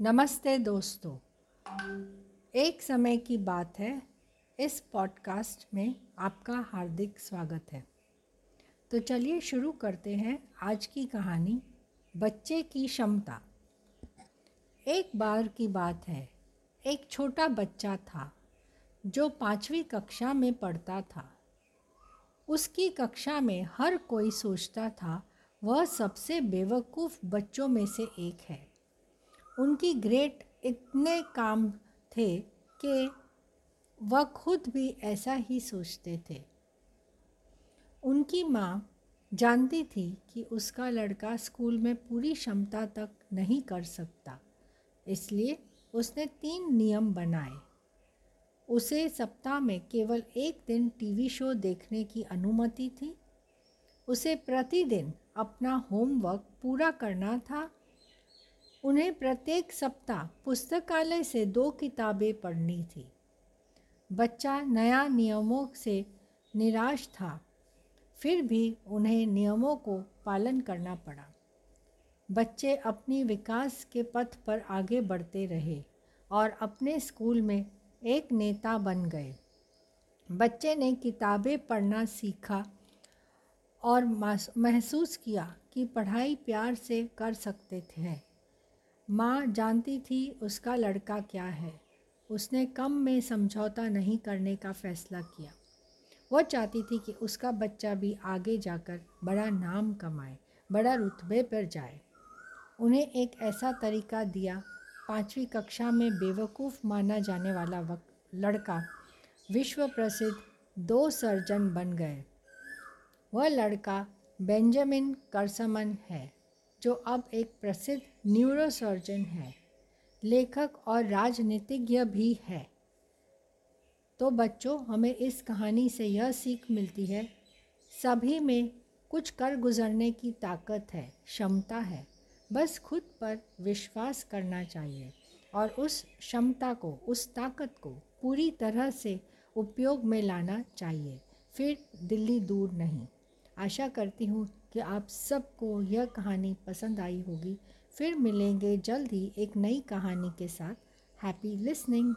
नमस्ते दोस्तों। एक समय की बात है। इस पॉडकास्ट में आपका हार्दिक स्वागत है। तो चलिए शुरू करते हैं आज की कहानी, बच्चे की क्षमता। एक बार की बात है। एक छोटा बच्चा था, जो पाँचवीं कक्षा में पढ़ता था। उसकी कक्षा में हर कोई सोचता था, वह सबसे बेवकूफ़ बच्चों में से एक है। उनकी ग्रेट इतने काम थे कि वह खुद भी ऐसा ही सोचते थे। उनकी माँ जानती थी कि उसका लड़का स्कूल में पूरी क्षमता तक नहीं कर सकता, इसलिए उसने तीन नियम बनाए। उसे सप्ताह में केवल एक दिन टीवी शो देखने की अनुमति थी। उसे प्रतिदिन अपना होमवर्क पूरा करना था उन्हें प्रत्येक सप्ताह पुस्तकालय से दो किताबें पढ़नी थी। बच्चा नया नियमों से निराश था, फिर भी उन्हें नियमों को पालन करना पड़ा। बच्चे अपनी विकास के पथ पर आगे बढ़ते रहे और अपने स्कूल में एक नेता बन गए। बच्चे ने किताबें पढ़ना सीखा और महसूस किया कि पढ़ाई प्यार से कर सकते थे। माँ जानती थी उसका लड़का क्या है। उसने कम में समझौता नहीं करने का फ़ैसला किया। वह चाहती थी कि उसका बच्चा भी आगे जाकर बड़ा नाम कमाए, बड़ा रुतबे पर जाए। उन्हें एक ऐसा तरीका दिया, पाँचवीं कक्षा में बेवकूफ़ माना जाने वाला वक्त लड़का विश्व प्रसिद्ध दो सर्जन बन गए। वह लड़का बेंजामिन करसमन है। जो अब एक प्रसिद्ध न्यूरोसर्जन है, लेखक और राजनीतिज्ञ भी है। तो बच्चों, हमें इस कहानी से यह सीख मिलती है, सभी में कुछ कर गुजरने की ताकत है, क्षमता है। बस खुद पर विश्वास करना चाहिए और उस क्षमता को, उस ताकत को पूरी तरह से उपयोग में लाना चाहिए। फिर दिल्ली दूर नहीं। आशा करती हूँ कि आप सबको यह कहानी पसंद आई होगी। फिर मिलेंगे जल्द ही एक नई कहानी के साथ। Happy listening